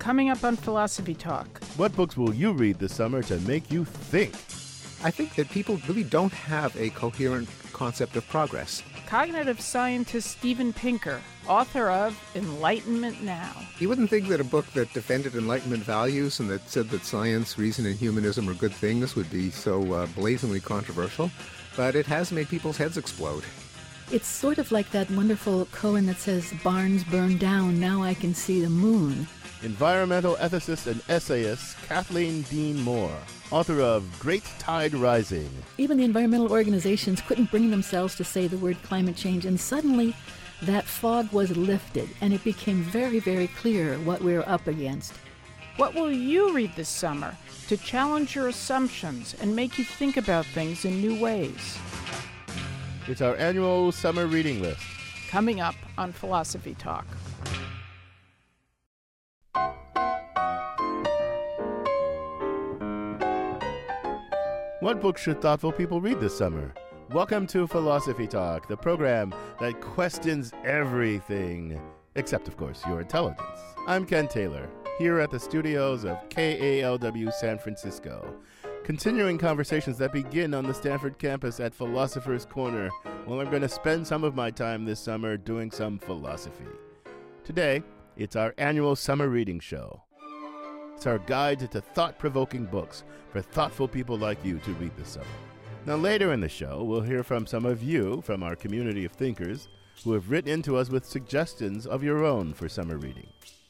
Coming up on Philosophy Talk. What books will you read this summer to make you think? I think that people really don't have a coherent concept of progress. Cognitive scientist Steven Pinker, author of Enlightenment Now. You wouldn't think that a book that defended Enlightenment values and that said that science, reason, and humanism are good things would be so uh, blazingly controversial, but it has made people's heads explode. It's sort of like that wonderful koan that says, Barns burned down, now I can see the moon. Environmental ethicist and essayist Kathleen Dean Moore, author of Great Tide Rising. Even the environmental organizations couldn't bring themselves to say the word climate change, and suddenly that fog was lifted, and it became very, very clear what we were up against. What will you read this summer to challenge your assumptions and make you think about things in new ways? It's our annual summer reading list. Coming up on Philosophy Talk. What books should thoughtful people read this summer? Welcome to Philosophy Talk, the program that questions everything, except, of course, your intelligence. I'm Ken Taylor, here at the studios of KALW San Francisco, continuing conversations that begin on the Stanford campus at Philosopher's Corner. Well, I'm going to spend some of my time this summer doing some philosophy. Today, it's our annual summer reading show. It's our guide to thought provoking books for thoughtful people like you to read this summer. Now, later in the show, we'll hear from some of you from our community of thinkers who have written in to us with suggestions of your own for summer reading.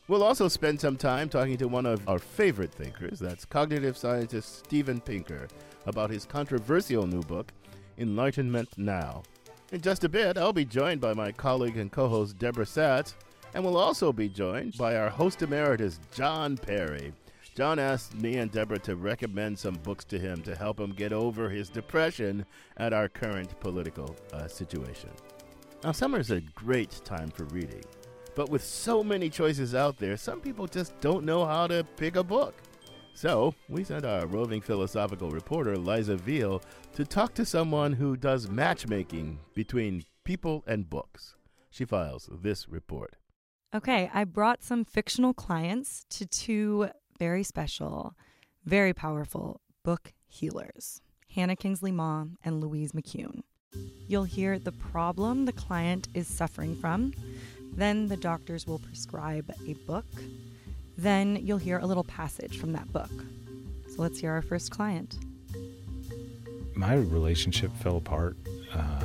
We'll also spend some time talking to one of our favorite thinkers, that's cognitive scientist Steven Pinker, about his controversial new book, Enlightenment Now. In just a bit, I'll be joined by my colleague and co host Deborah Satz, and we'll also be joined by our host emeritus, John Perry. John asked me and Deborah to recommend some books to him to help him get over his depression at our current political uh, situation. Now, summer is a great time for reading, but with so many choices out there, some people just don't know how to pick a book. So, we sent our roving philosophical reporter, Liza Veale, to talk to someone who does matchmaking between people and books. She files this report. Okay, I brought some fictional clients to two very special, very powerful book healers Hannah Kingsley Maw and Louise McCune. You'll hear the problem the client is suffering from. Then the doctors will prescribe a book. Then you'll hear a little passage from that book. So let's hear our first client. My relationship fell apart, uh,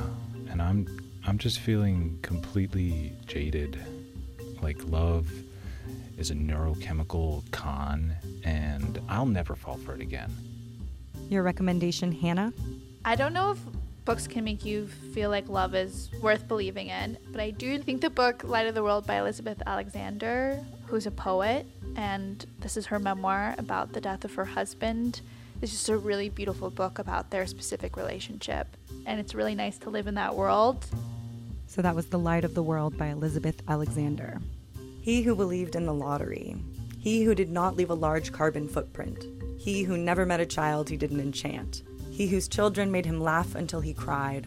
and I'm I'm just feeling completely jaded. Like love is a neurochemical con, and I'll never fall for it again. Your recommendation, Hannah? I don't know if books can make you feel like love is worth believing in, but I do think the book Light of the World by Elizabeth Alexander, who's a poet, and this is her memoir about the death of her husband. It's just a really beautiful book about their specific relationship, and it's really nice to live in that world. So that was The Light of the World by Elizabeth Alexander. He who believed in the lottery. He who did not leave a large carbon footprint. He who never met a child he didn't enchant. He whose children made him laugh until he cried.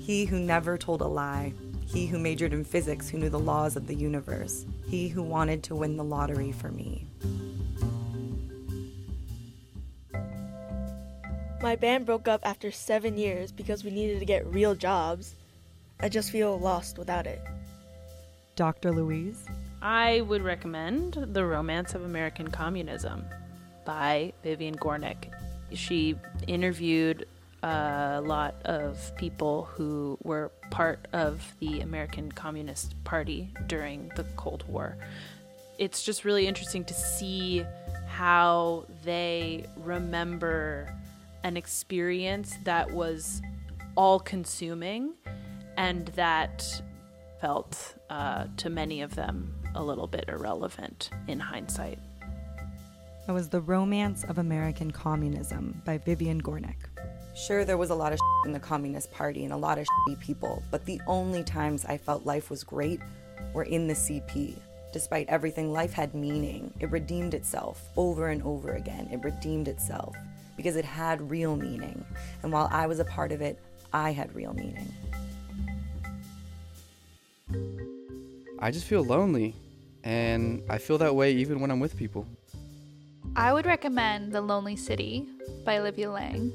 He who never told a lie. He who majored in physics who knew the laws of the universe. He who wanted to win the lottery for me. My band broke up after seven years because we needed to get real jobs. I just feel lost without it. Dr. Louise? I would recommend The Romance of American Communism by Vivian Gornick. She interviewed a lot of people who were part of the American Communist Party during the Cold War. It's just really interesting to see how they remember an experience that was all consuming and that felt uh, to many of them a little bit irrelevant in hindsight. That was The Romance of American Communism by Vivian Gornick. Sure, there was a lot of in the Communist Party and a lot of people, but the only times I felt life was great were in the CP. Despite everything, life had meaning. It redeemed itself over and over again. It redeemed itself because it had real meaning. And while I was a part of it, I had real meaning. I just feel lonely and I feel that way even when I'm with people. I would recommend The Lonely City by Olivia Laing.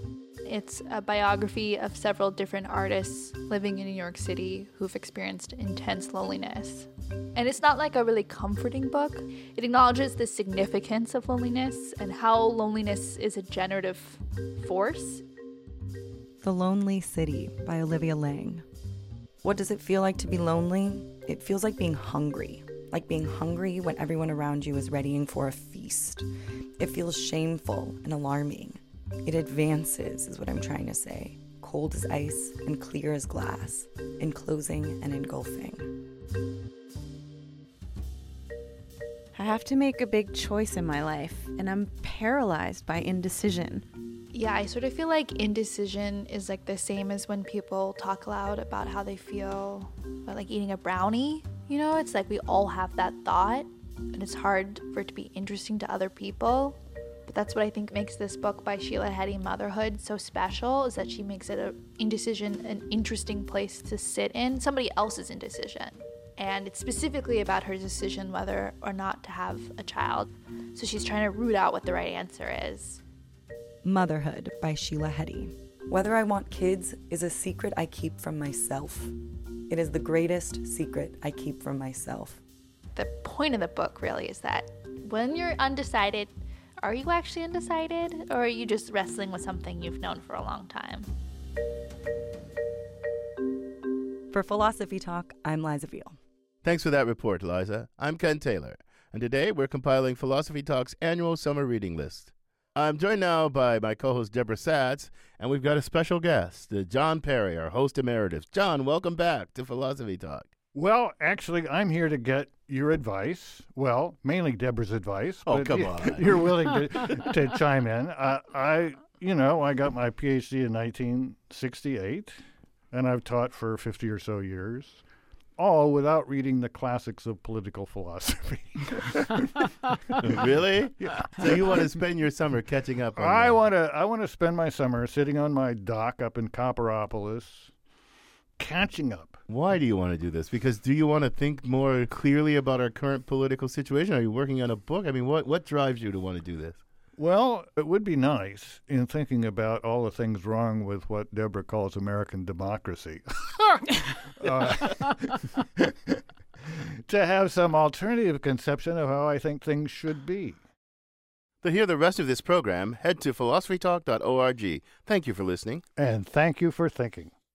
It's a biography of several different artists living in New York City who've experienced intense loneliness. And it's not like a really comforting book. It acknowledges the significance of loneliness and how loneliness is a generative force. The Lonely City by Olivia Laing. What does it feel like to be lonely? It feels like being hungry, like being hungry when everyone around you is readying for a feast. It feels shameful and alarming. It advances, is what I'm trying to say. Cold as ice and clear as glass, enclosing and engulfing. I have to make a big choice in my life, and I'm paralyzed by indecision. Yeah, I sort of feel like indecision is like the same as when people talk loud about how they feel about like eating a brownie. You know, it's like we all have that thought, and it's hard for it to be interesting to other people. But that's what I think makes this book by Sheila Heti, Motherhood, so special is that she makes it a indecision an interesting place to sit in, somebody else's indecision. And it's specifically about her decision whether or not to have a child. So she's trying to root out what the right answer is. Motherhood by Sheila Heti. Whether I want kids is a secret I keep from myself. It is the greatest secret I keep from myself. The point of the book really is that when you're undecided, are you actually undecided or are you just wrestling with something you've known for a long time? For Philosophy Talk, I'm Liza Veale. Thanks for that report, Liza. I'm Ken Taylor, and today we're compiling Philosophy Talk's annual summer reading list. I'm joined now by my co host Deborah Satz, and we've got a special guest, uh, John Perry, our host emeritus. John, welcome back to Philosophy Talk. Well, actually, I'm here to get your advice. Well, mainly Deborah's advice. Oh, come on. You're willing to, to chime in. Uh, I, you know, I got my PhD in 1968, and I've taught for 50 or so years, all without reading the classics of political philosophy. really? Yeah. So you want to spend your summer catching up on I want to. I want to spend my summer sitting on my dock up in Copperopolis, catching up. Why do you want to do this? Because do you want to think more clearly about our current political situation? Are you working on a book? I mean, what what drives you to want to do this? Well, it would be nice in thinking about all the things wrong with what Deborah calls American democracy. uh, to have some alternative conception of how I think things should be. To hear the rest of this program, head to philosophytalk.org. Thank you for listening. And thank you for thinking.